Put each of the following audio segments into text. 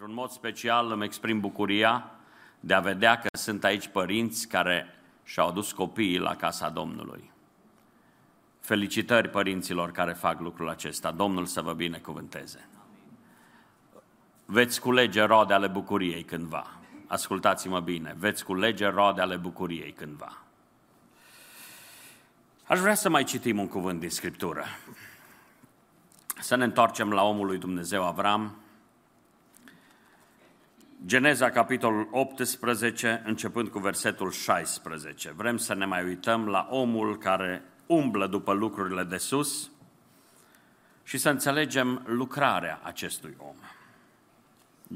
Într-un mod special îmi exprim bucuria de a vedea că sunt aici părinți care și-au adus copiii la casa Domnului. Felicitări părinților care fac lucrul acesta. Domnul să vă binecuvânteze. Veți culege roade ale bucuriei cândva. Ascultați-mă bine, veți culege roade ale bucuriei cândva. Aș vrea să mai citim un cuvânt din Scriptură. Să ne întoarcem la omul lui Dumnezeu Avram, Geneza, capitolul 18, începând cu versetul 16. Vrem să ne mai uităm la omul care umblă după lucrurile de sus și să înțelegem lucrarea acestui om.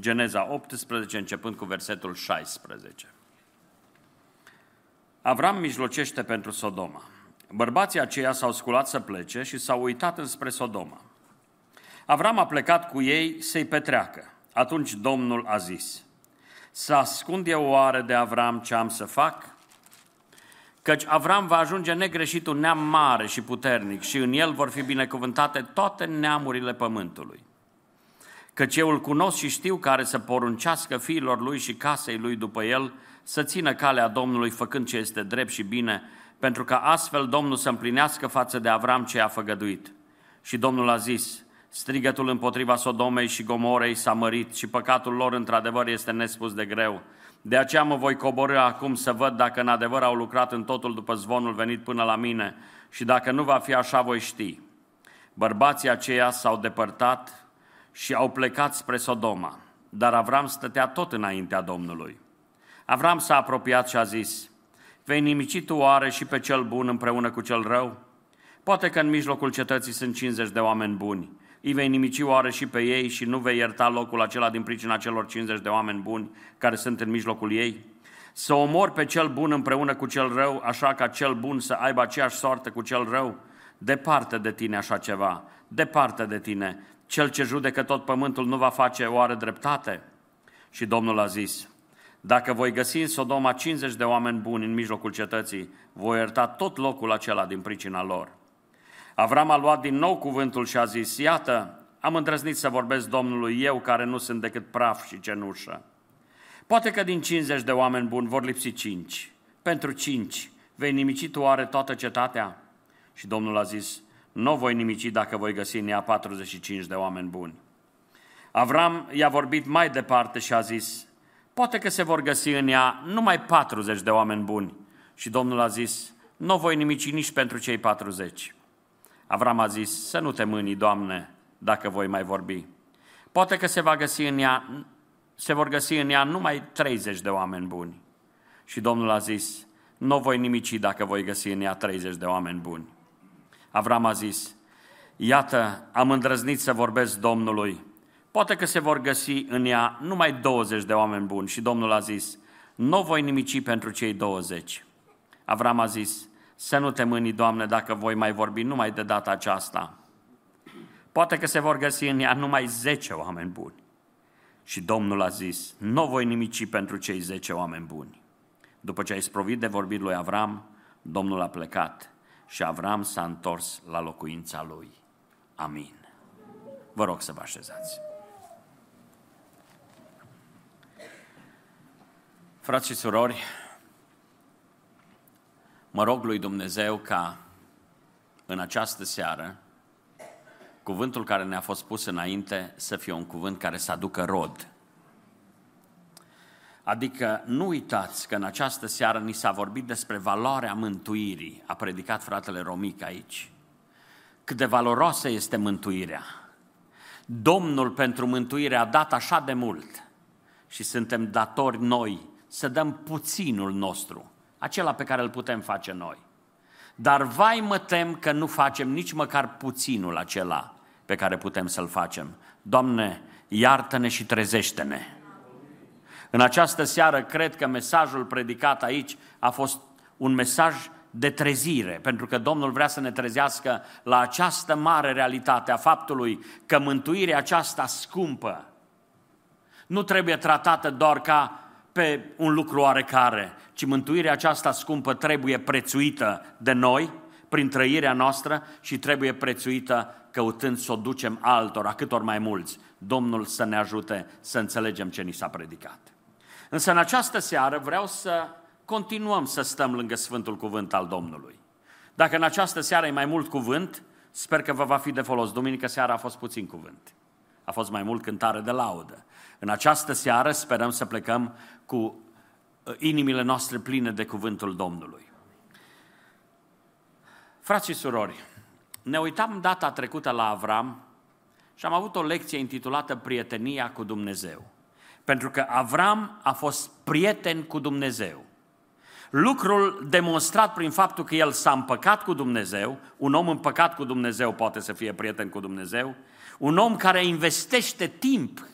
Geneza 18, începând cu versetul 16. Avram mijlocește pentru Sodoma. Bărbații aceia s-au sculat să plece și s-au uitat înspre Sodoma. Avram a plecat cu ei să-i petreacă. Atunci Domnul a zis, să ascund eu oare de Avram ce am să fac? Căci Avram va ajunge negreșit un neam mare și puternic și în el vor fi binecuvântate toate neamurile pământului. Căci eu îl cunosc și știu care să poruncească fiilor lui și casei lui după el să țină calea Domnului făcând ce este drept și bine, pentru ca astfel Domnul să împlinească față de Avram ce a făgăduit. Și Domnul a zis, Strigătul împotriva Sodomei și Gomorei s-a mărit și păcatul lor într-adevăr este nespus de greu. De aceea mă voi coborâ acum să văd dacă în adevăr au lucrat în totul după zvonul venit până la mine și dacă nu va fi așa, voi ști. Bărbații aceia s-au depărtat și au plecat spre Sodoma, dar Avram stătea tot înaintea Domnului. Avram s-a apropiat și a zis, Vei nimici tu oare și pe cel bun împreună cu cel rău? Poate că în mijlocul cetății sunt 50 de oameni buni îi vei nimici oare și pe ei și nu vei ierta locul acela din pricina celor 50 de oameni buni care sunt în mijlocul ei? Să omor pe cel bun împreună cu cel rău, așa ca cel bun să aibă aceeași soartă cu cel rău? Departe de tine așa ceva, departe de tine. Cel ce judecă tot pământul nu va face oare dreptate? Și Domnul a zis, dacă voi găsi în Sodoma 50 de oameni buni în mijlocul cetății, voi ierta tot locul acela din pricina lor. Avram a luat din nou cuvântul și a zis, iată, am îndrăznit să vorbesc Domnului eu care nu sunt decât praf și cenușă. Poate că din 50 de oameni buni vor lipsi 5. Pentru 5 vei nimici tu oare toată cetatea? Și Domnul a zis, nu voi nimici dacă voi găsi în ea 45 de oameni buni. Avram i-a vorbit mai departe și a zis, poate că se vor găsi în ea numai 40 de oameni buni. Și Domnul a zis, nu voi nimici nici pentru cei 40. Avram a zis, să nu te mâni, Doamne, dacă voi mai vorbi. Poate că se, va găsi în ea, se vor găsi în ea numai 30 de oameni buni. Și Domnul a zis, nu voi nimici dacă voi găsi în ea 30 de oameni buni. Avram a zis, iată, am îndrăznit să vorbesc Domnului. Poate că se vor găsi în ea numai 20 de oameni buni. Și Domnul a zis, nu voi nimici pentru cei 20. Avram a zis, să nu te mâni, Doamne, dacă voi mai vorbi numai de data aceasta. Poate că se vor găsi în ea numai zece oameni buni. Și Domnul a zis, nu voi nimici pentru cei zece oameni buni. După ce ai sprovit de vorbit lui Avram, Domnul a plecat și Avram s-a întors la locuința lui. Amin. Vă rog să vă așezați. Frați și surori, Mă rog lui Dumnezeu ca în această seară cuvântul care ne-a fost pus înainte să fie un cuvânt care să aducă rod. Adică nu uitați că în această seară ni s-a vorbit despre valoarea mântuirii. A predicat fratele Romic aici. Cât de valoroasă este mântuirea. Domnul pentru mântuire a dat așa de mult și suntem datori noi să dăm puținul nostru acela pe care îl putem face noi. Dar vai mă tem că nu facem nici măcar puținul acela pe care putem să-l facem. Doamne, iartă-ne și trezește-ne. În această seară cred că mesajul predicat aici a fost un mesaj de trezire, pentru că Domnul vrea să ne trezească la această mare realitate a faptului că mântuirea aceasta scumpă nu trebuie tratată doar ca pe un lucru oarecare, ci mântuirea aceasta scumpă trebuie prețuită de noi, prin trăirea noastră și trebuie prețuită căutând să o ducem altora, cât ori mai mulți. Domnul să ne ajute să înțelegem ce ni s-a predicat. Însă în această seară vreau să continuăm să stăm lângă Sfântul Cuvânt al Domnului. Dacă în această seară e mai mult cuvânt, sper că vă va fi de folos. Duminică seara a fost puțin cuvânt. A fost mai mult cântare de laudă. În această seară sperăm să plecăm cu uh, inimile noastre pline de cuvântul Domnului. Frați și surori, ne uitam data trecută la Avram și am avut o lecție intitulată Prietenia cu Dumnezeu. Pentru că Avram a fost prieten cu Dumnezeu. Lucrul demonstrat prin faptul că el s-a împăcat cu Dumnezeu, un om împăcat cu Dumnezeu poate să fie prieten cu Dumnezeu, un om care investește timp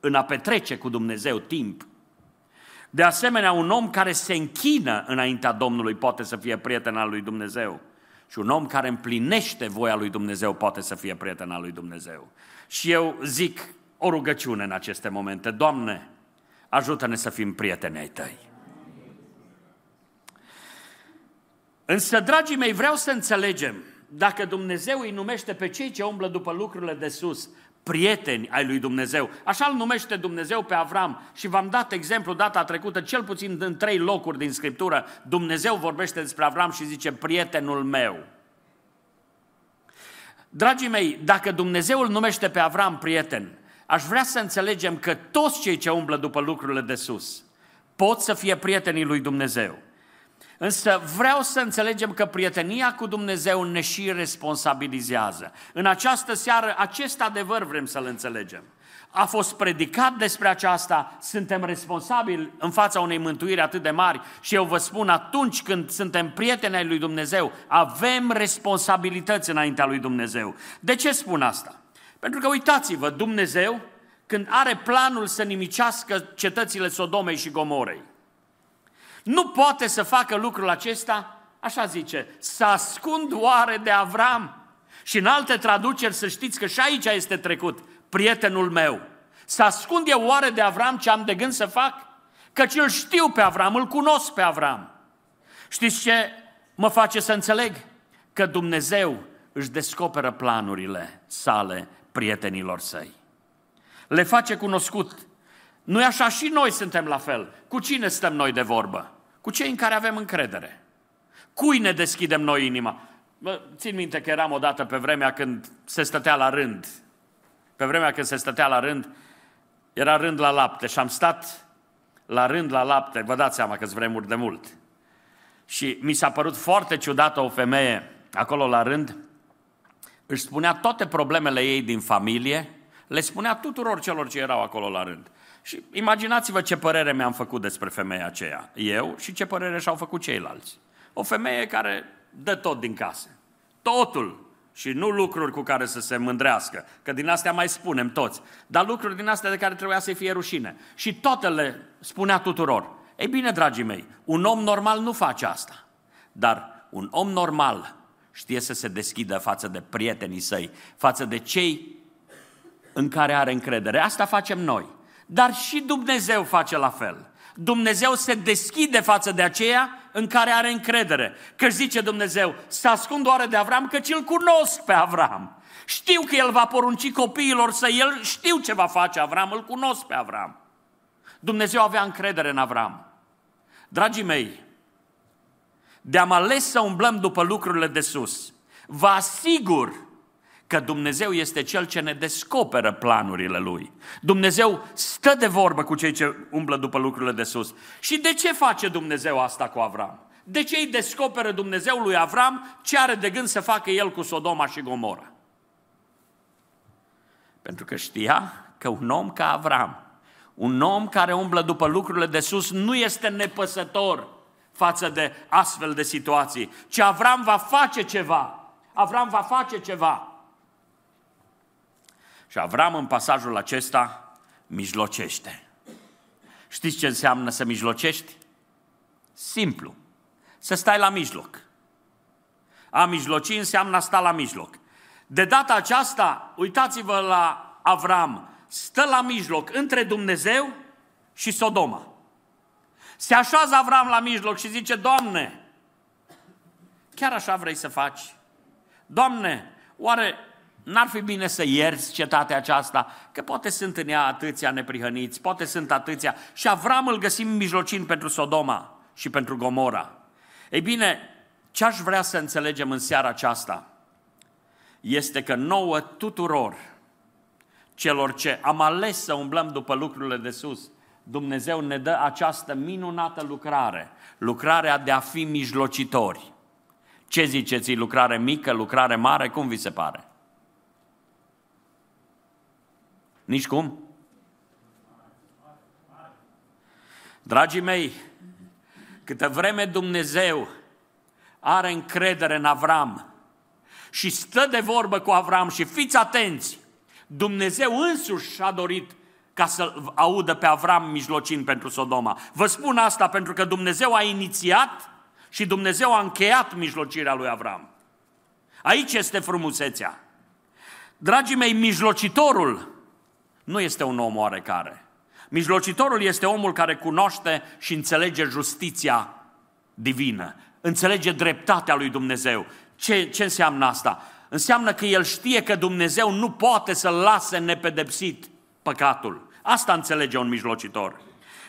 în a petrece cu Dumnezeu timp. De asemenea, un om care se închină înaintea Domnului poate să fie prieten al lui Dumnezeu. Și un om care împlinește voia lui Dumnezeu poate să fie prieten al lui Dumnezeu. Și eu zic o rugăciune în aceste momente. Doamne, ajută-ne să fim prieteni ai Tăi. Însă, dragii mei, vreau să înțelegem, dacă Dumnezeu îi numește pe cei ce umblă după lucrurile de sus, prieteni ai lui Dumnezeu. Așa îl numește Dumnezeu pe Avram și v-am dat exemplu data trecută, cel puțin în trei locuri din Scriptură, Dumnezeu vorbește despre Avram și zice, prietenul meu. Dragii mei, dacă Dumnezeu îl numește pe Avram prieten, aș vrea să înțelegem că toți cei ce umblă după lucrurile de sus pot să fie prietenii lui Dumnezeu. Însă vreau să înțelegem că prietenia cu Dumnezeu ne și responsabilizează. În această seară acest adevăr vrem să-l înțelegem. A fost predicat despre aceasta, suntem responsabili în fața unei mântuiri atât de mari și eu vă spun, atunci când suntem prieteni ai lui Dumnezeu, avem responsabilități înaintea lui Dumnezeu. De ce spun asta? Pentru că uitați-vă, Dumnezeu, când are planul să nimicească cetățile Sodomei și Gomorei, nu poate să facă lucrul acesta, așa zice, să ascund oare de Avram. Și în alte traduceri să știți că și aici este trecut, prietenul meu. Să ascund eu oare de Avram ce am de gând să fac? Căci îl știu pe Avram, îl cunosc pe Avram. Știți ce mă face să înțeleg? Că Dumnezeu își descoperă planurile sale prietenilor săi. Le face cunoscut. Nu așa și noi suntem la fel. Cu cine stăm noi de vorbă? Cu cei în care avem încredere. Cui ne deschidem noi inima? Mă, țin minte că eram odată pe vremea când se stătea la rând. Pe vremea când se stătea la rând, era rând la lapte și am stat la rând la lapte, vă dați seama că vremuri de mult. Și mi s-a părut foarte ciudată o femeie acolo la rând, își spunea toate problemele ei din familie, le spunea tuturor celor ce erau acolo la rând. Și imaginați-vă ce părere mi-am făcut despre femeia aceea, eu, și ce părere și-au făcut ceilalți. O femeie care dă tot din casă. Totul. Și nu lucruri cu care să se mândrească, că din astea mai spunem toți, dar lucruri din astea de care trebuia să fie rușine. Și toate le spunea tuturor. Ei bine, dragii mei, un om normal nu face asta. Dar un om normal știe să se deschidă față de prietenii săi, față de cei în care are încredere. Asta facem noi. Dar și Dumnezeu face la fel. Dumnezeu se deschide față de aceea în care are încredere. Că zice Dumnezeu, să ascund oare de Avram, căci îl cunosc pe Avram. Știu că el va porunci copiilor să el, știu ce va face Avram, îl cunosc pe Avram. Dumnezeu avea încredere în Avram. Dragii mei, de-am ales să umblăm după lucrurile de sus, vă asigur că Dumnezeu este Cel ce ne descoperă planurile Lui. Dumnezeu stă de vorbă cu cei ce umblă după lucrurile de sus. Și de ce face Dumnezeu asta cu Avram? De ce îi descoperă Dumnezeu lui Avram ce are de gând să facă el cu Sodoma și Gomora? Pentru că știa că un om ca Avram, un om care umblă după lucrurile de sus, nu este nepăsător față de astfel de situații, ci Avram va face ceva. Avram va face ceva. Și Avram în pasajul acesta mijlocește. Știți ce înseamnă să mijlocești? Simplu. Să stai la mijloc. A mijloci înseamnă a sta la mijloc. De data aceasta, uitați-vă la Avram, stă la mijloc între Dumnezeu și Sodoma. Se așează Avram la mijloc și zice, Doamne, chiar așa vrei să faci? Doamne, oare n-ar fi bine să ierți cetatea aceasta, că poate sunt în ea atâția neprihăniți, poate sunt atâția. Și Avram îl găsim mijlocind pentru Sodoma și pentru Gomora. Ei bine, ce aș vrea să înțelegem în seara aceasta este că nouă tuturor celor ce am ales să umblăm după lucrurile de sus, Dumnezeu ne dă această minunată lucrare, lucrarea de a fi mijlocitori. Ce ziceți, lucrare mică, lucrare mare, cum vi se pare? Nici cum? Dragii mei, câtă vreme Dumnezeu are încredere în Avram și stă de vorbă cu Avram și fiți atenți, Dumnezeu însuși a dorit ca să audă pe Avram mijlocind pentru Sodoma. Vă spun asta pentru că Dumnezeu a inițiat și Dumnezeu a încheiat mijlocirea lui Avram. Aici este frumusețea. Dragii mei, mijlocitorul nu este un om oarecare. Mijlocitorul este omul care cunoaște și înțelege justiția divină, înțelege dreptatea lui Dumnezeu. Ce, ce înseamnă asta? Înseamnă că el știe că Dumnezeu nu poate să-l lase nepedepsit păcatul. Asta înțelege un mijlocitor.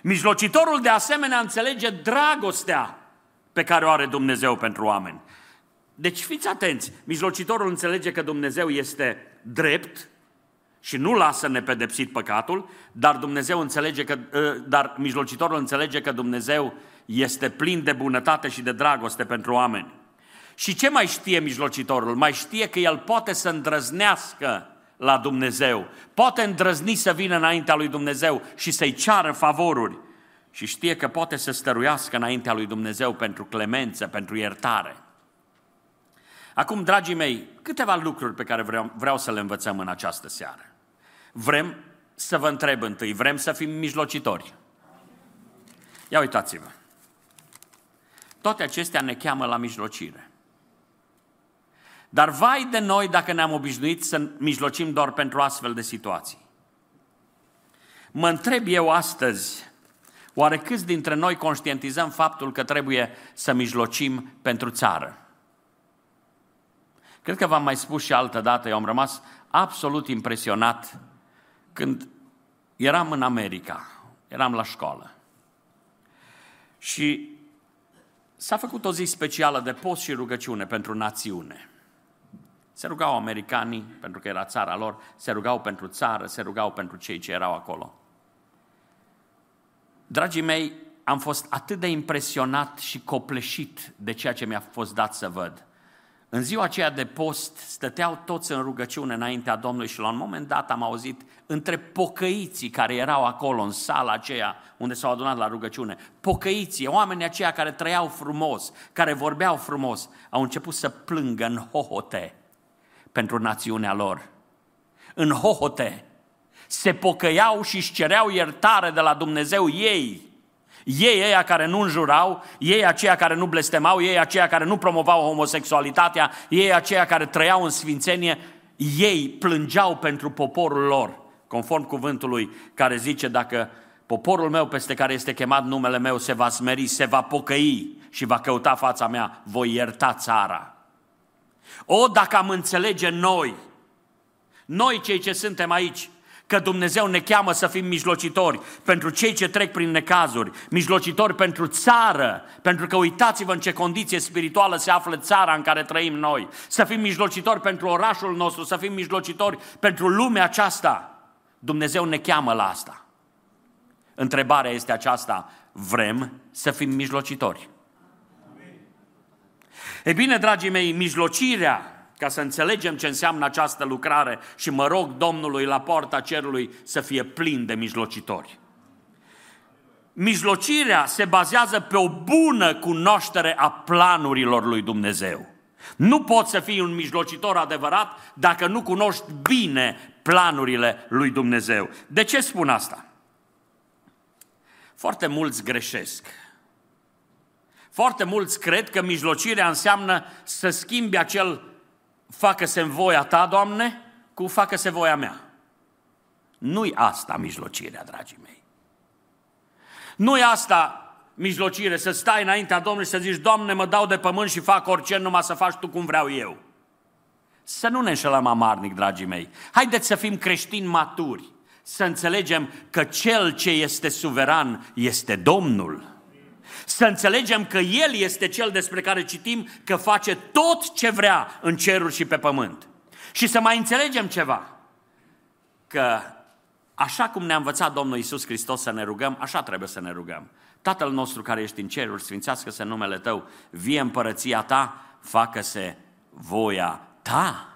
Mijlocitorul de asemenea înțelege dragostea pe care o are Dumnezeu pentru oameni. Deci fiți atenți, mijlocitorul înțelege că Dumnezeu este drept, și nu lasă nepedepsit păcatul, dar Dumnezeu înțelege că, ă, dar mijlocitorul înțelege că Dumnezeu este plin de bunătate și de dragoste pentru oameni. Și ce mai știe mijlocitorul? Mai știe că el poate să îndrăznească la Dumnezeu, poate îndrăzni să vină înaintea lui Dumnezeu și să-i ceară favoruri. Și știe că poate să stăruiască înaintea lui Dumnezeu pentru clemență, pentru iertare. Acum, dragii mei, câteva lucruri pe care vreau, vreau să le învățăm în această seară. Vrem să vă întreb întâi, vrem să fim mijlocitori. Ia uitați-vă. Toate acestea ne cheamă la mijlocire. Dar vai de noi dacă ne-am obișnuit să mijlocim doar pentru astfel de situații. Mă întreb eu astăzi, oare câți dintre noi conștientizăm faptul că trebuie să mijlocim pentru țară? Cred că v-am mai spus și altă dată, eu am rămas absolut impresionat când eram în America, eram la școală. Și s-a făcut o zi specială de post și rugăciune pentru națiune. Se rugau americanii, pentru că era țara lor, se rugau pentru țară, se rugau pentru cei ce erau acolo. Dragii mei, am fost atât de impresionat și copleșit de ceea ce mi-a fost dat să văd. În ziua aceea de post stăteau toți în rugăciune înaintea Domnului și la un moment dat am auzit între pocăiții care erau acolo în sala aceea unde s-au adunat la rugăciune, pocăiții, oamenii aceia care trăiau frumos, care vorbeau frumos, au început să plângă în hohote pentru națiunea lor. În hohote se pocăiau și își cereau iertare de la Dumnezeu ei ei ăia care nu înjurau, ei aceia care nu blestemau, ei aceia care nu promovau homosexualitatea, ei aceia care trăiau în sfințenie, ei plângeau pentru poporul lor, conform cuvântului care zice dacă poporul meu peste care este chemat numele meu se va smeri, se va pocăi și va căuta fața mea, voi ierta țara. O, dacă am înțelege noi, noi cei ce suntem aici, că Dumnezeu ne cheamă să fim mijlocitori pentru cei ce trec prin necazuri, mijlocitori pentru țară, pentru că uitați-vă în ce condiție spirituală se află țara în care trăim noi, să fim mijlocitori pentru orașul nostru, să fim mijlocitori pentru lumea aceasta. Dumnezeu ne cheamă la asta. Întrebarea este aceasta, vrem să fim mijlocitori? E bine, dragii mei, mijlocirea ca să înțelegem ce înseamnă această lucrare și mă rog Domnului la poarta cerului să fie plin de mijlocitori. Mijlocirea se bazează pe o bună cunoaștere a planurilor lui Dumnezeu. Nu poți să fii un mijlocitor adevărat dacă nu cunoști bine planurile lui Dumnezeu. De ce spun asta? Foarte mulți greșesc. Foarte mulți cred că mijlocirea înseamnă să schimbi acel facă-se în voia ta, Doamne, cu facă-se voia mea. Nu-i asta mijlocirea, dragii mei. Nu-i asta mijlocire, să stai înaintea Domnului și să zici, Doamne, mă dau de pământ și fac orice, numai să faci Tu cum vreau eu. Să nu ne înșelăm amarnic, dragii mei. Haideți să fim creștini maturi, să înțelegem că Cel ce este suveran este Domnul. Să înțelegem că El este Cel despre care citim că face tot ce vrea în ceruri și pe pământ. Și să mai înțelegem ceva, că așa cum ne-a învățat Domnul Isus Hristos să ne rugăm, așa trebuie să ne rugăm. Tatăl nostru care ești în ceruri, sfințească-se numele Tău, vie împărăția Ta, facă-se voia Ta.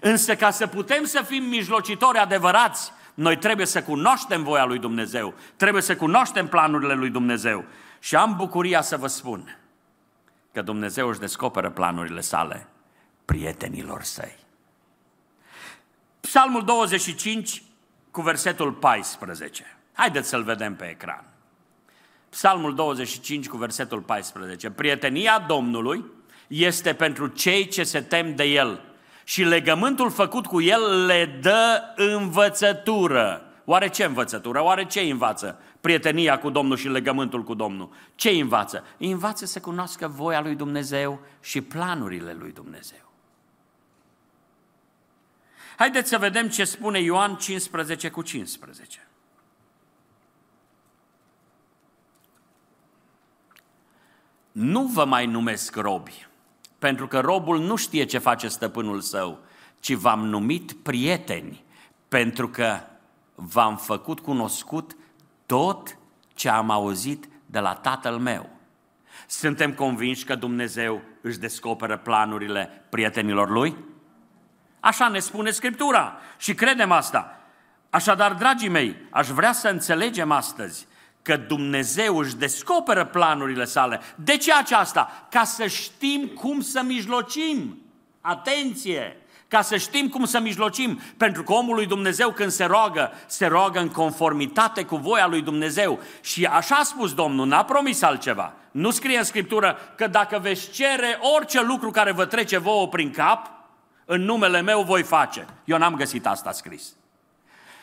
Însă ca să putem să fim mijlocitori adevărați, noi trebuie să cunoaștem voia lui Dumnezeu, trebuie să cunoaștem planurile lui Dumnezeu. Și am bucuria să vă spun că Dumnezeu își descoperă planurile sale prietenilor săi. Psalmul 25 cu versetul 14. Haideți să-l vedem pe ecran. Psalmul 25 cu versetul 14. Prietenia Domnului este pentru cei ce se tem de El și legământul făcut cu El le dă învățătură. Oare ce învățătură? Oare ce învață? Prietenia cu Domnul și legământul cu Domnul. Ce învață? Îi învață să cunoască voia lui Dumnezeu și planurile lui Dumnezeu. Haideți să vedem ce spune Ioan 15 cu 15. Nu vă mai numesc robi, pentru că robul nu știe ce face stăpânul său, ci v-am numit prieteni, pentru că v-am făcut cunoscut tot ce am auzit de la tatăl meu. Suntem convinși că Dumnezeu își descoperă planurile prietenilor lui? Așa ne spune Scriptura și credem asta. Așadar, dragii mei, aș vrea să înțelegem astăzi că Dumnezeu își descoperă planurile sale. De ce aceasta? Ca să știm cum să mijlocim. Atenție! Ca să știm cum să mijlocim. Pentru că omul lui Dumnezeu când se roagă, se roagă în conformitate cu voia lui Dumnezeu. Și așa a spus Domnul, n-a promis altceva. Nu scrie în Scriptură că dacă veți cere orice lucru care vă trece vouă prin cap, în numele meu voi face. Eu n-am găsit asta scris.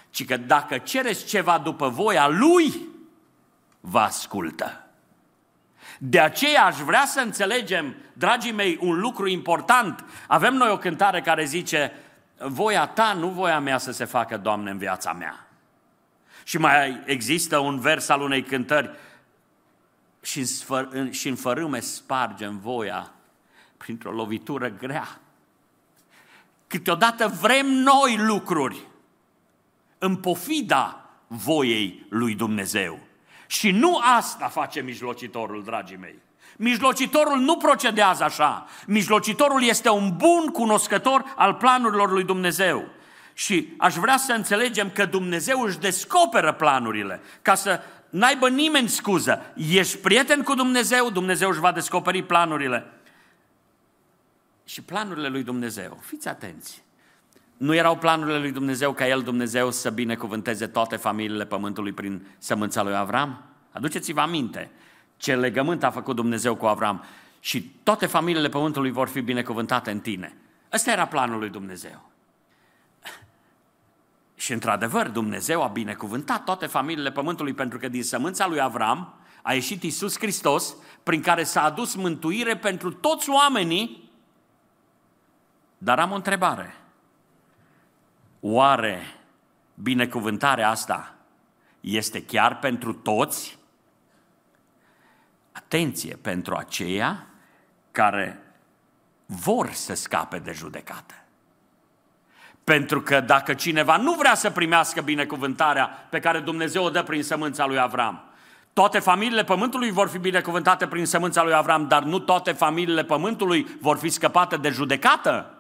Ci că dacă cereți ceva după voia lui, vă ascultă. De aceea aș vrea să înțelegem, dragii mei, un lucru important. Avem noi o cântare care zice, voia ta, nu voia mea să se facă, Doamne, în viața mea. Și mai există un vers al unei cântări, și în, sfăr, și în fărâme spargem voia printr-o lovitură grea. Câteodată vrem noi lucruri în pofida voiei lui Dumnezeu. Și nu asta face mijlocitorul, dragii mei. Mijlocitorul nu procedează așa. Mijlocitorul este un bun cunoscător al planurilor lui Dumnezeu. Și aș vrea să înțelegem că Dumnezeu își descoperă planurile, ca să n-aibă nimeni scuză. Ești prieten cu Dumnezeu, Dumnezeu își va descoperi planurile și planurile lui Dumnezeu. Fiți atenți! Nu erau planurile lui Dumnezeu ca El, Dumnezeu, să binecuvânteze toate familiile pământului prin sămânța lui Avram? Aduceți-vă aminte ce legământ a făcut Dumnezeu cu Avram și toate familiile pământului vor fi binecuvântate în tine. Ăsta era planul lui Dumnezeu. Și într-adevăr, Dumnezeu a binecuvântat toate familiile pământului pentru că din sămânța lui Avram a ieșit Isus Hristos, prin care s-a adus mântuire pentru toți oamenii dar am o întrebare. Oare binecuvântarea asta este chiar pentru toți? Atenție pentru aceia care vor să scape de judecată. Pentru că dacă cineva nu vrea să primească binecuvântarea pe care Dumnezeu o dă prin sămânța lui Avram, toate familiile pământului vor fi binecuvântate prin sămânța lui Avram, dar nu toate familiile pământului vor fi scăpate de judecată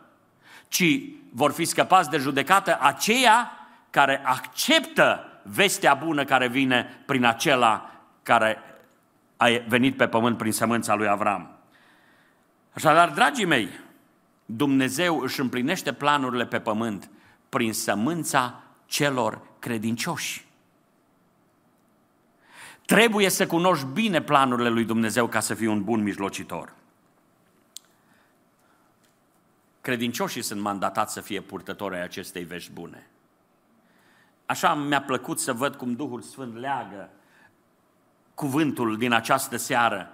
ci vor fi scăpați de judecată aceia care acceptă vestea bună care vine prin acela care a venit pe pământ prin sămânța lui Avram. Așadar, dragii mei, Dumnezeu își împlinește planurile pe pământ prin sămânța celor credincioși. Trebuie să cunoști bine planurile lui Dumnezeu ca să fii un bun mijlocitor. Credincioșii sunt mandatați să fie purtători ai acestei vești bune. Așa mi-a plăcut să văd cum Duhul Sfânt leagă cuvântul din această seară.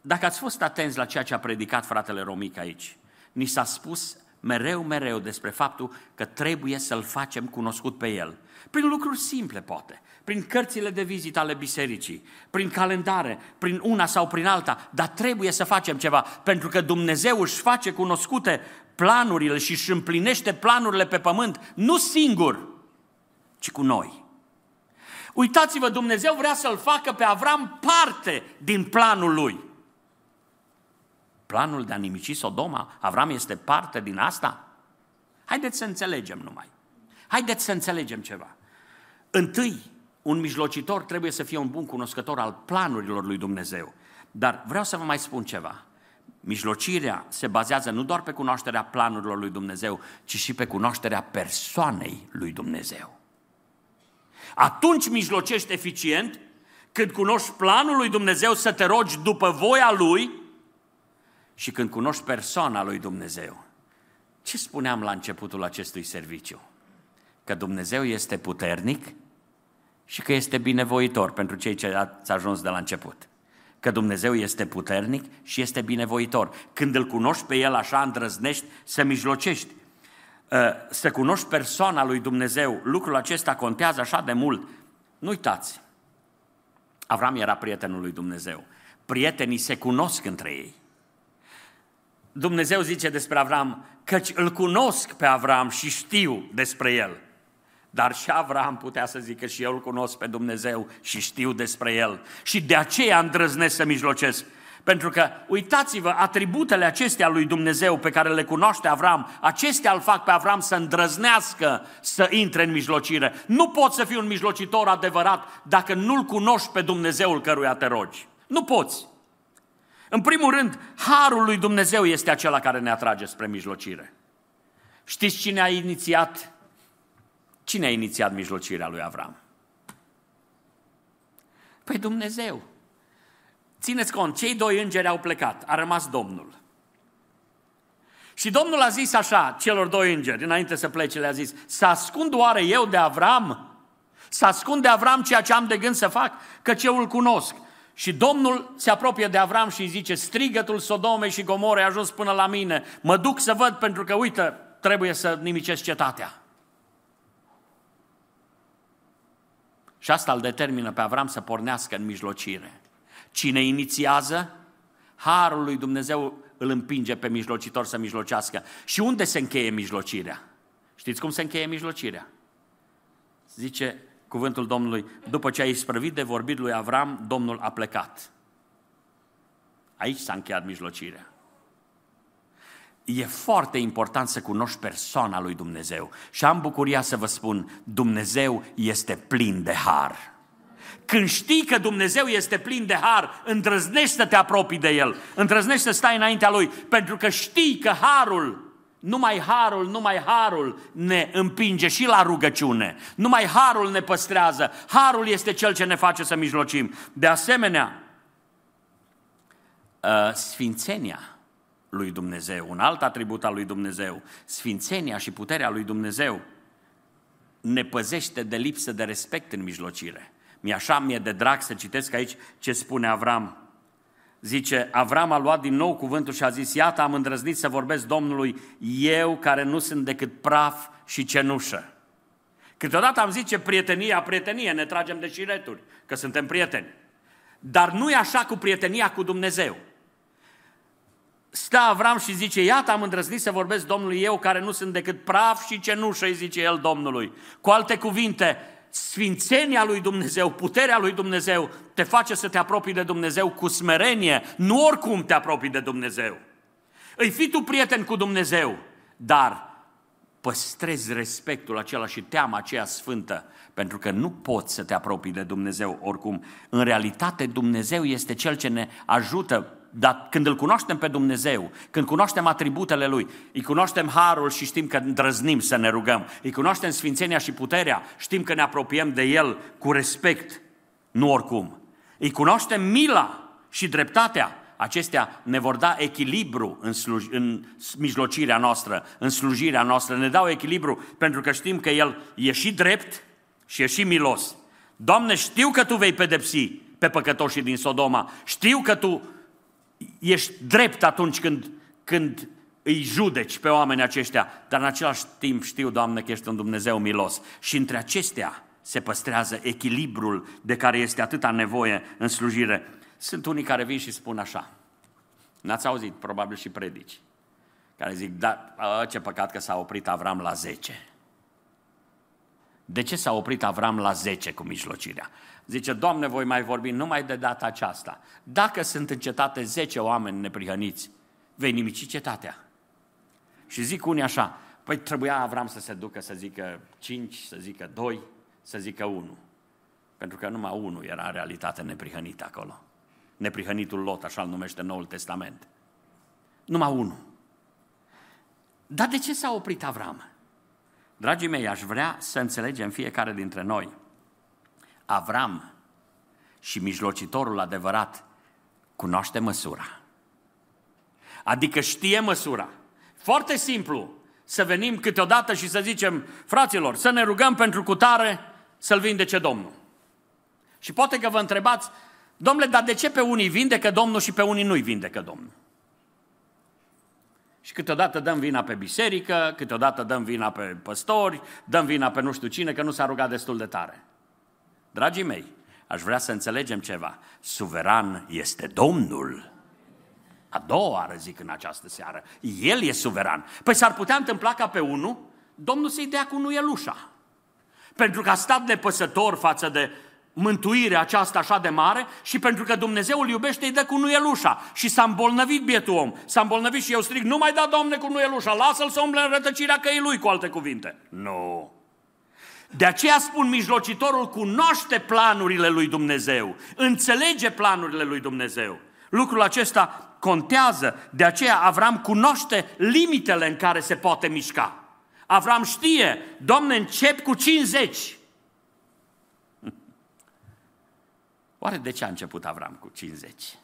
Dacă ați fost atenți la ceea ce a predicat fratele Romic aici, ni s-a spus mereu, mereu despre faptul că trebuie să-L facem cunoscut pe El. Prin lucruri simple, poate. Prin cărțile de vizită ale bisericii, prin calendare, prin una sau prin alta, dar trebuie să facem ceva, pentru că Dumnezeu își face cunoscute planurile și își împlinește planurile pe pământ, nu singur, ci cu noi. Uitați-vă, Dumnezeu vrea să-l facă pe Avram parte din planul lui. Planul de a nimici Sodoma, Avram este parte din asta? Haideți să înțelegem numai. Haideți să înțelegem ceva. Întâi, un mijlocitor trebuie să fie un bun cunoscător al planurilor lui Dumnezeu. Dar vreau să vă mai spun ceva. Mijlocirea se bazează nu doar pe cunoașterea planurilor lui Dumnezeu, ci și pe cunoașterea persoanei lui Dumnezeu. Atunci mijlocești eficient când cunoști planul lui Dumnezeu să te rogi după voia lui și când cunoști persoana lui Dumnezeu. Ce spuneam la începutul acestui serviciu? Că Dumnezeu este puternic și că este binevoitor pentru cei ce ați ajuns de la început. Că Dumnezeu este puternic și este binevoitor. Când îl cunoști pe El așa, îndrăznești să mijlocești. Ă, să cunoști persoana lui Dumnezeu, lucrul acesta contează așa de mult. Nu uitați, Avram era prietenul lui Dumnezeu. Prietenii se cunosc între ei. Dumnezeu zice despre Avram, căci îl cunosc pe Avram și știu despre el. Dar și Avram putea să zică și eu îl cunosc pe Dumnezeu și știu despre el. Și de aceea îndrăznesc să mijlocesc. Pentru că, uitați-vă, atributele acestea lui Dumnezeu pe care le cunoaște Avram, acestea îl fac pe Avram să îndrăznească să intre în mijlocire. Nu poți să fii un mijlocitor adevărat dacă nu-L cunoști pe Dumnezeul căruia te rogi. Nu poți. În primul rând, harul lui Dumnezeu este acela care ne atrage spre mijlocire. Știți cine a inițiat? Cine a inițiat mijlocirea lui Avram? Păi Dumnezeu. Țineți cont, cei doi îngeri au plecat, a rămas Domnul. Și Domnul a zis așa celor doi îngeri, înainte să plece, le-a zis, să ascund oare eu de Avram? Să ascund de Avram ceea ce am de gând să fac? Căci eu îl cunosc. Și Domnul se apropie de Avram și îi zice, strigătul Sodomei și Gomorei a ajuns până la mine, mă duc să văd pentru că, uite, trebuie să nimicesc cetatea. Și asta îl determină pe Avram să pornească în mijlocire. Cine inițiază, harul lui Dumnezeu îl împinge pe mijlocitor să mijlocească. Și unde se încheie mijlocirea? Știți cum se încheie mijlocirea? Zice cuvântul Domnului, după ce a isprăvit de vorbit lui Avram, Domnul a plecat. Aici s-a încheiat mijlocirea. E foarte important să cunoști persoana lui Dumnezeu. Și am bucuria să vă spun, Dumnezeu este plin de har. Când știi că Dumnezeu este plin de har, îndrăznești să te apropii de El, îndrăznești să stai înaintea Lui, pentru că știi că harul, numai harul, numai harul ne împinge și la rugăciune. Numai harul ne păstrează. Harul este cel ce ne face să mijlocim. De asemenea, ă, sfințenia lui Dumnezeu, un alt atribut al lui Dumnezeu, sfințenia și puterea lui Dumnezeu, ne păzește de lipsă de respect în mijlocire. Mi-e așa, mi-e de drag să citesc aici ce spune Avram. Zice, Avram a luat din nou cuvântul și a zis, iată am îndrăznit să vorbesc Domnului, eu care nu sunt decât praf și cenușă. Câteodată am zice prietenia, prietenie, ne tragem de șireturi, că suntem prieteni. Dar nu e așa cu prietenia cu Dumnezeu. Stă Avram și zice, iată am îndrăznit să vorbesc Domnului eu care nu sunt decât praf și cenușă, îi zice el Domnului. Cu alte cuvinte, sfințenia lui Dumnezeu, puterea lui Dumnezeu te face să te apropii de Dumnezeu cu smerenie, nu oricum te apropii de Dumnezeu. Îi fi tu prieten cu Dumnezeu, dar păstrezi respectul acela și teama aceea sfântă, pentru că nu poți să te apropii de Dumnezeu oricum. În realitate, Dumnezeu este Cel ce ne ajută dar când îl cunoaștem pe Dumnezeu, când cunoaștem atributele Lui, îi cunoaștem harul și știm că îndrăznim să ne rugăm, îi cunoaștem sfințenia și puterea, știm că ne apropiem de El cu respect, nu oricum. Îi cunoaștem mila și dreptatea, acestea ne vor da echilibru în, sluj- în mijlocirea noastră, în slujirea noastră, ne dau echilibru pentru că știm că El e și drept și e și milos. Doamne, știu că Tu vei pedepsi pe păcătoșii din Sodoma, știu că Tu ești drept atunci când, când îi judeci pe oamenii aceștia, dar în același timp știu, Doamne, că ești un Dumnezeu milos. Și între acestea se păstrează echilibrul de care este atâta nevoie în slujire. Sunt unii care vin și spun așa, n-ați auzit probabil și predici, care zic, da, a, ce păcat că s-a oprit Avram la 10. De ce s-a oprit Avram la 10 cu mijlocirea? Zice, Doamne, voi mai vorbi numai de data aceasta. Dacă sunt în cetate 10 oameni neprihăniți, vei nimici cetatea. Și zic unii așa, păi trebuia Avram să se ducă să zică 5, să zică 2, să zică 1. Pentru că numai unul era în realitate neprihănit acolo. Neprihănitul Lot, așa îl numește Noul Testament. Numai unul. Dar de ce s-a oprit Avram? Dragii mei, aș vrea să înțelegem fiecare dintre noi. Avram și mijlocitorul adevărat cunoaște măsura. Adică știe măsura. Foarte simplu să venim câteodată și să zicem, fraților, să ne rugăm pentru cutare să-l vindece Domnul. Și poate că vă întrebați, domnule, dar de ce pe unii vindecă Domnul și pe unii nu-i vindecă Domnul? Și câteodată dăm vina pe biserică, câteodată dăm vina pe păstori, dăm vina pe nu știu cine, că nu s-a rugat destul de tare. Dragii mei, aș vrea să înțelegem ceva. Suveran este Domnul. A doua oară zic în această seară. El e suveran. Păi s-ar putea întâmpla ca pe unul, Domnul să-i dea cu nuielușa. Pentru că a stat nepăsător față de mântuirea aceasta așa de mare și pentru că Dumnezeu îl iubește, îi dă cu nuielușa. Și s-a îmbolnăvit bietul om. S-a îmbolnăvit și eu strig, nu mai da, Domne, cu nuielușa, lasă-l să umble în rătăcirea că e lui, cu alte cuvinte. Nu. De aceea spun, mijlocitorul cunoaște planurile lui Dumnezeu, înțelege planurile lui Dumnezeu. Lucrul acesta contează, de aceea Avram cunoaște limitele în care se poate mișca. Avram știe, Domne, încep cu 50. Oare de ce a început Avram cu 50?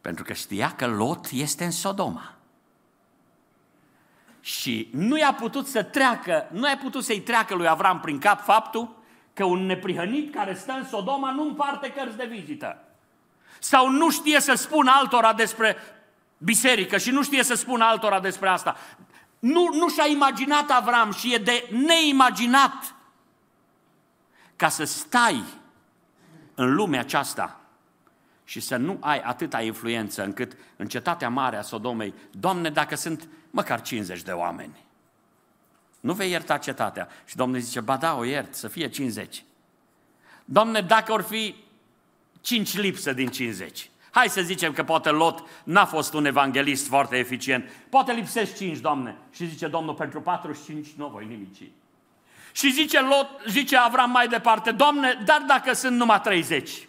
Pentru că știa că Lot este în Sodoma. Și nu i-a putut să treacă, nu a putut să-i treacă lui Avram prin cap faptul că un neprihănit care stă în Sodoma nu împarte cărți de vizită. Sau nu știe să spună altora despre biserică și nu știe să spună altora despre asta. Nu, nu și-a imaginat Avram și e de neimaginat ca să stai în lumea aceasta și să nu ai atâta influență încât în cetatea mare a Sodomei, Doamne, dacă sunt măcar 50 de oameni, nu vei ierta cetatea. Și Domnul zice, ba da, o iert, să fie 50. Doamne, dacă or fi 5 lipsă din 50, hai să zicem că poate Lot n-a fost un evanghelist foarte eficient, poate lipsesc 5, Doamne. Și zice Domnul, pentru 45 nu voi nimici. Și zice, Lot, zice Avram mai departe, Doamne, dar dacă sunt numai 30,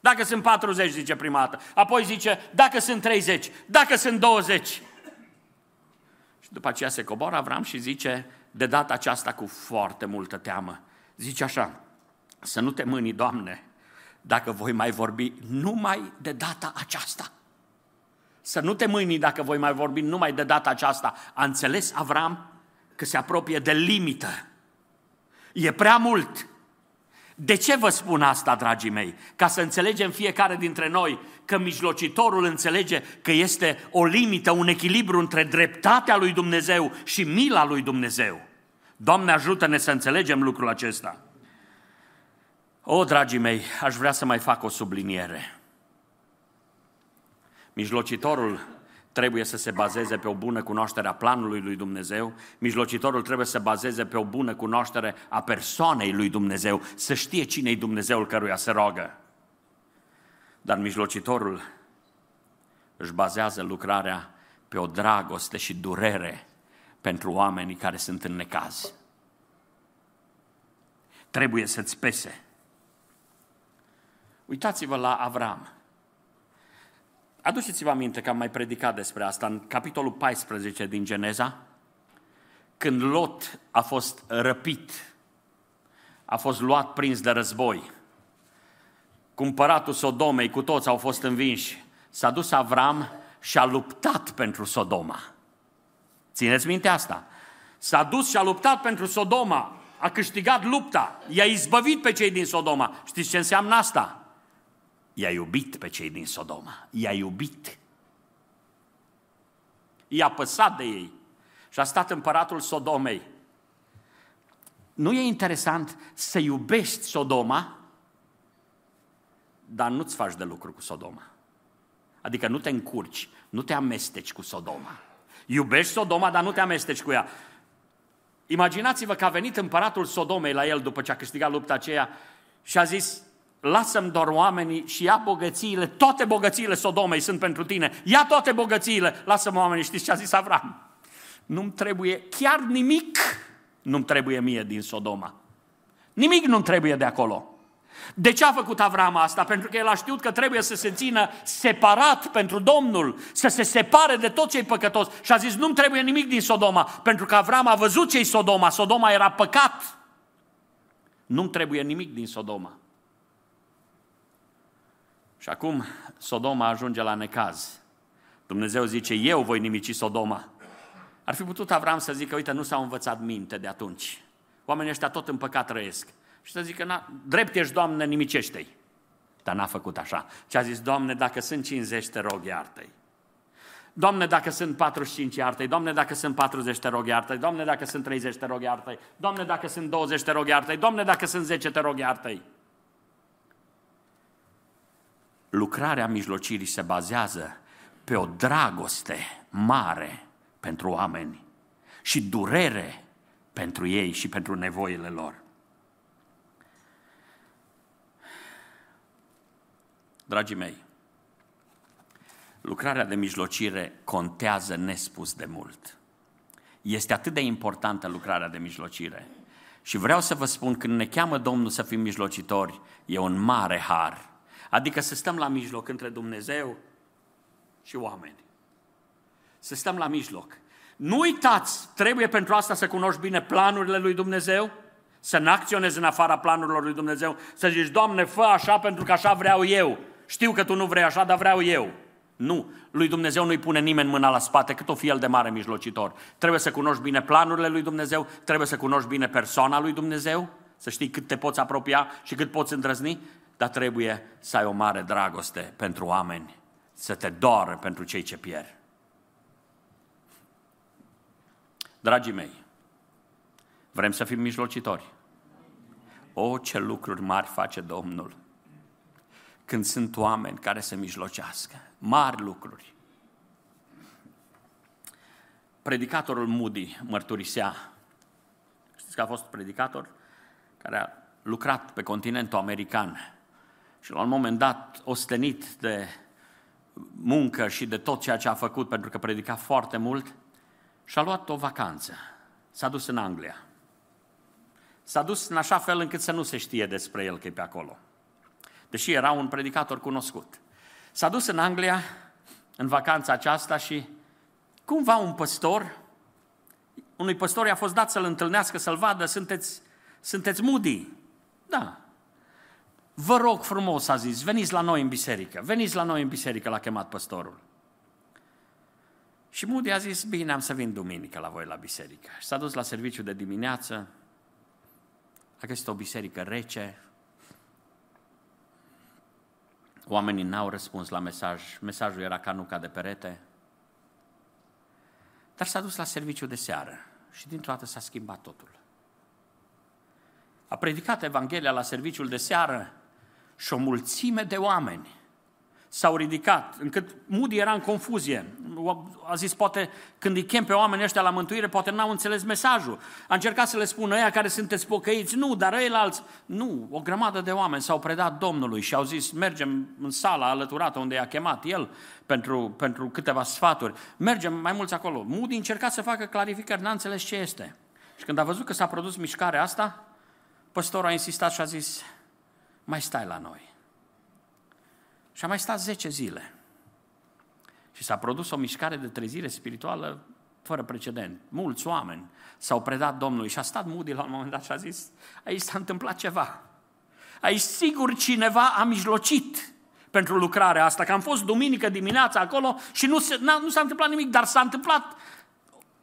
dacă sunt 40, zice prima dată, apoi zice, dacă sunt 30, dacă sunt 20. Și după aceea se coboară Avram și zice, de data aceasta cu foarte multă teamă, zice așa, să nu te mâni, Doamne, dacă voi mai vorbi numai de data aceasta. Să nu te mâini dacă voi mai vorbi numai de data aceasta. A înțeles Avram că se apropie de limită E prea mult. De ce vă spun asta, dragii mei? Ca să înțelegem fiecare dintre noi că mijlocitorul înțelege că este o limită, un echilibru între dreptatea lui Dumnezeu și mila lui Dumnezeu. Doamne, ajută-ne să înțelegem lucrul acesta. O, dragii mei, aș vrea să mai fac o subliniere. Mijlocitorul trebuie să se bazeze pe o bună cunoaștere a planului lui Dumnezeu, mijlocitorul trebuie să se bazeze pe o bună cunoaștere a persoanei lui Dumnezeu, să știe cine e Dumnezeul căruia se roagă. Dar mijlocitorul își bazează lucrarea pe o dragoste și durere pentru oamenii care sunt în necaz. Trebuie să-ți pese. Uitați-vă la Avram. Aduceți-vă aminte că am mai predicat despre asta în capitolul 14 din Geneza, când Lot a fost răpit, a fost luat prins de război. Cumpăratul Sodomei, cu toți au fost învinși. S-a dus Avram și a luptat pentru Sodoma. Țineți minte asta. S-a dus și a luptat pentru Sodoma. A câștigat lupta. I-a izbăvit pe cei din Sodoma. Știți ce înseamnă asta? I-a iubit pe cei din Sodoma. I-a iubit. I-a păsat de ei. Și a stat împăratul Sodomei. Nu e interesant să iubești Sodoma, dar nu-ți faci de lucru cu Sodoma. Adică nu te încurci, nu te amesteci cu Sodoma. Iubești Sodoma, dar nu te amesteci cu ea. Imaginați-vă că a venit împăratul Sodomei la el după ce a câștigat lupta aceea și a zis, lasă-mi doar oamenii și ia bogățiile, toate bogățiile Sodomei sunt pentru tine, ia toate bogățiile, lasă-mă oamenii, știți ce a zis Avram? Nu-mi trebuie chiar nimic, nu-mi trebuie mie din Sodoma. Nimic nu-mi trebuie de acolo. De ce a făcut Avram asta? Pentru că el a știut că trebuie să se țină separat pentru Domnul, să se separe de tot ce-i păcătos. Și a zis, nu-mi trebuie nimic din Sodoma, pentru că Avram a văzut ce-i Sodoma. Sodoma era păcat. Nu-mi trebuie nimic din Sodoma. Și acum Sodoma ajunge la necaz. Dumnezeu zice, eu voi nimici Sodoma. Ar fi putut Avram să zică, uite, nu s-au învățat minte de atunci. Oamenii ăștia tot în păcat trăiesc. Și să zică, na, drept ești, Doamne, nimicește-i. Dar n-a făcut așa. Și a zis, Doamne, dacă sunt 50, te rog, iartă-i. Doamne, dacă sunt 45, iartă Doamne, dacă sunt 40, te rog, iartă Doamne, dacă sunt 30, te rog, iartă Doamne, dacă sunt 20, te rog, iartă Doamne, dacă sunt 10, te rog, iartă Lucrarea mijlocirii se bazează pe o dragoste mare pentru oameni și durere pentru ei și pentru nevoile lor. Dragii mei, lucrarea de mijlocire contează nespus de mult. Este atât de importantă lucrarea de mijlocire. Și vreau să vă spun, când ne cheamă Domnul să fim mijlocitori, e un mare har. Adică să stăm la mijloc între Dumnezeu și oameni. Să stăm la mijloc. Nu uitați, trebuie pentru asta să cunoști bine planurile lui Dumnezeu, să nu acționezi în afara planurilor lui Dumnezeu, să zici, Doamne, fă așa pentru că așa vreau eu. Știu că tu nu vrei așa, dar vreau eu. Nu, lui Dumnezeu nu-i pune nimeni mâna la spate, cât o fi el de mare mijlocitor. Trebuie să cunoști bine planurile lui Dumnezeu, trebuie să cunoști bine persoana lui Dumnezeu, să știi cât te poți apropia și cât poți îndrăzni, dar trebuie să ai o mare dragoste pentru oameni, să te doară pentru cei ce pierd. Dragii mei, vrem să fim mijlocitori. O, ce lucruri mari face Domnul când sunt oameni care se mijlocească. Mari lucruri. Predicatorul Moody mărturisea, știți că a fost predicator care a lucrat pe continentul american și la un moment dat ostenit de muncă și de tot ceea ce a făcut pentru că predica foarte mult, și-a luat o vacanță. S-a dus în Anglia. S-a dus în așa fel încât să nu se știe despre el că e pe acolo deși era un predicator cunoscut. S-a dus în Anglia în vacanța aceasta și cumva un păstor, unui păstor i-a fost dat să-l întâlnească, să-l vadă, sunteți, sunteți Moody. Da. Vă rog frumos, a zis, veniți la noi în biserică, veniți la noi în biserică, l-a chemat păstorul. Și Moody a zis, bine, am să vin duminică la voi la biserică. Și s-a dus la serviciu de dimineață, a găsit o biserică rece, Oamenii n-au răspuns la mesaj, mesajul era ca nuca de perete. Dar s-a dus la serviciu de seară și dintr-o dată s-a schimbat totul. A predicat Evanghelia la serviciul de seară și o mulțime de oameni s-au ridicat, încât Moody era în confuzie. A zis, poate când îi chem pe oamenii ăștia la mântuire, poate n-au înțeles mesajul. A încercat să le spună ăia care sunteți pocăiți, nu, dar alți, nu. O grămadă de oameni s-au predat Domnului și au zis, mergem în sala alăturată unde i-a chemat el pentru, pentru câteva sfaturi. Mergem mai mulți acolo. Moody încerca să facă clarificări, n-a înțeles ce este. Și când a văzut că s-a produs mișcarea asta, păstorul a insistat și a zis, mai stai la noi. Și a mai stat 10 zile. Și s-a produs o mișcare de trezire spirituală fără precedent. Mulți oameni s-au predat Domnului și a stat Moody la un moment dat și a zis, aici s-a întâmplat ceva. Aici sigur cineva a mijlocit pentru lucrarea asta, că am fost duminică dimineața acolo și nu, se, nu s-a întâmplat nimic, dar s-a întâmplat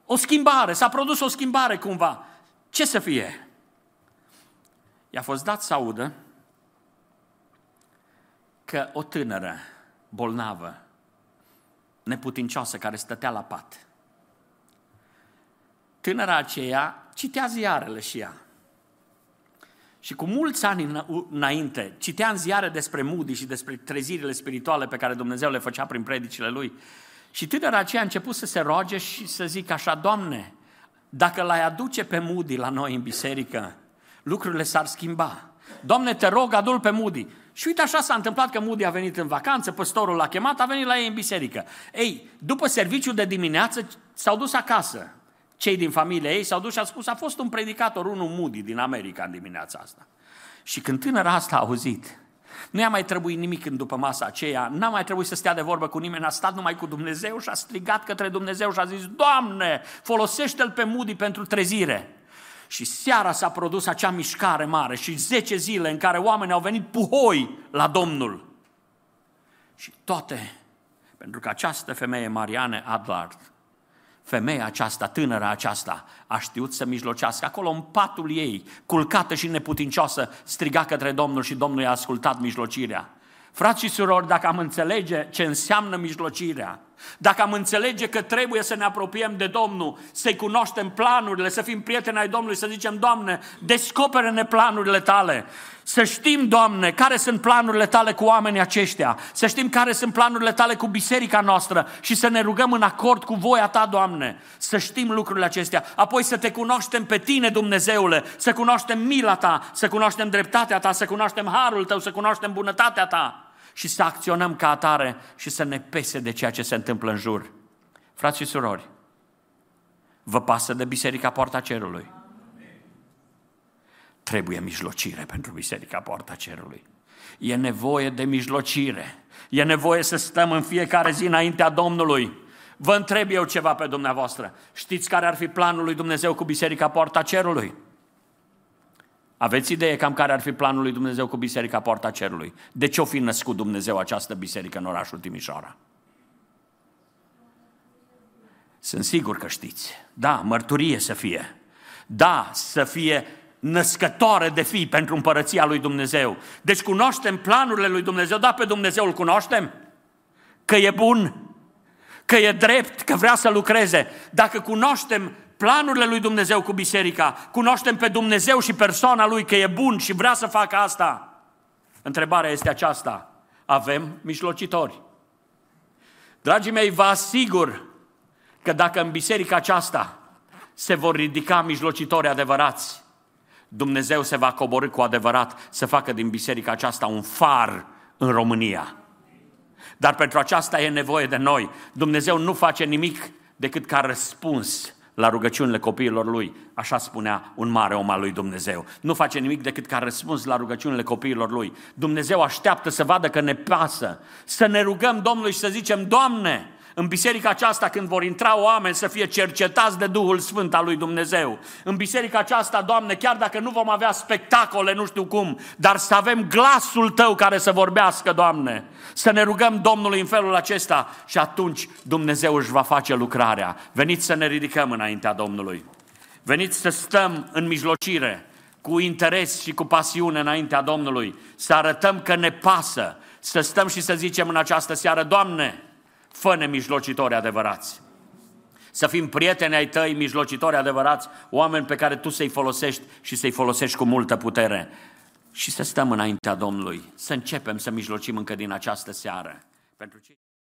o schimbare, s-a produs o schimbare cumva. Ce să fie? I-a fost dat să audă că o tânără bolnavă, neputincioasă, care stătea la pat, tânăra aceea citea ziarele și ea. Și cu mulți ani înainte, citea în ziare despre Moody și despre trezirile spirituale pe care Dumnezeu le făcea prin predicile lui. Și tânăra aceea a început să se roage și să zică așa, Doamne, dacă l-ai aduce pe Moody la noi în biserică, lucrurile s-ar schimba. Doamne, te rog, adul pe Moody. Și uite așa s-a întâmplat că Moody a venit în vacanță, păstorul l-a chemat, a venit la ei în biserică. Ei, după serviciul de dimineață s-au dus acasă. Cei din familia ei s-au dus și au spus, a fost un predicator, unul Moody din America în dimineața asta. Și când tânăra asta a auzit, nu i-a mai trebuit nimic în după masa aceea, n-a mai trebuit să stea de vorbă cu nimeni, a stat numai cu Dumnezeu și a strigat către Dumnezeu și a zis, Doamne, folosește-l pe Moody pentru trezire. Și seara s-a produs acea mișcare mare și 10 zile în care oamenii au venit puhoi la Domnul. Și toate, pentru că această femeie, Mariane Adlard, femeia aceasta, tânăra aceasta, a știut să mijlocească. Acolo în patul ei, culcată și neputincioasă, striga către Domnul și Domnul i-a ascultat mijlocirea. Frați și surori, dacă am înțelege ce înseamnă mijlocirea, dacă am înțelege că trebuie să ne apropiem de Domnul, să-i cunoaștem planurile, să fim prieteni ai Domnului, să zicem, Doamne, descoperă-ne planurile tale. Să știm, Doamne, care sunt planurile tale cu oamenii aceștia, să știm care sunt planurile tale cu biserica noastră și să ne rugăm în acord cu voia ta, Doamne, să știm lucrurile acestea, apoi să te cunoaștem pe tine, Dumnezeule, să cunoaștem mila ta, să cunoaștem dreptatea ta, să cunoaștem harul tău, să cunoaștem bunătatea ta și să acționăm ca atare și să ne pese de ceea ce se întâmplă în jur. Frați și surori, vă pasă de Biserica Poarta Cerului? Trebuie mijlocire pentru Biserica Poarta Cerului. E nevoie de mijlocire. E nevoie să stăm în fiecare zi înaintea Domnului. Vă întreb eu ceva pe dumneavoastră. Știți care ar fi planul lui Dumnezeu cu Biserica Poarta Cerului? Aveți idee cam care ar fi planul lui Dumnezeu cu Biserica Poarta Cerului? De ce o fi născut Dumnezeu această biserică în orașul Timișoara? Sunt sigur că știți. Da, mărturie să fie. Da, să fie născătoare de fii pentru împărăția lui Dumnezeu. Deci cunoaștem planurile lui Dumnezeu, da, pe Dumnezeu îl cunoaștem? Că e bun, că e drept, că vrea să lucreze. Dacă cunoaștem planurile lui Dumnezeu cu biserica, cunoaștem pe Dumnezeu și persoana lui că e bun și vrea să facă asta. Întrebarea este aceasta. Avem mijlocitori. Dragii mei, vă asigur că dacă în biserica aceasta se vor ridica mijlocitori adevărați, Dumnezeu se va coborâ cu adevărat să facă din biserica aceasta un far în România. Dar pentru aceasta e nevoie de noi. Dumnezeu nu face nimic decât ca răspuns la rugăciunile copiilor lui, așa spunea un mare om al lui Dumnezeu. Nu face nimic decât ca răspuns la rugăciunile copiilor lui. Dumnezeu așteaptă să vadă că ne pasă, să ne rugăm Domnului și să zicem, Doamne, în biserica aceasta, când vor intra oameni să fie cercetați de Duhul Sfânt al lui Dumnezeu. În biserica aceasta, Doamne, chiar dacă nu vom avea spectacole, nu știu cum, dar să avem glasul Tău care să vorbească, Doamne. Să ne rugăm Domnului în felul acesta și atunci Dumnezeu își va face lucrarea. Veniți să ne ridicăm înaintea Domnului. Veniți să stăm în mijlocire, cu interes și cu pasiune înaintea Domnului, să arătăm că ne pasă, să stăm și să zicem în această seară, Doamne, fă-ne mijlocitori adevărați. Să fim prieteni ai tăi, mijlocitori adevărați, oameni pe care tu să-i folosești și să-i folosești cu multă putere. Și să stăm înaintea Domnului, să începem să mijlocim încă din această seară. Pentru cei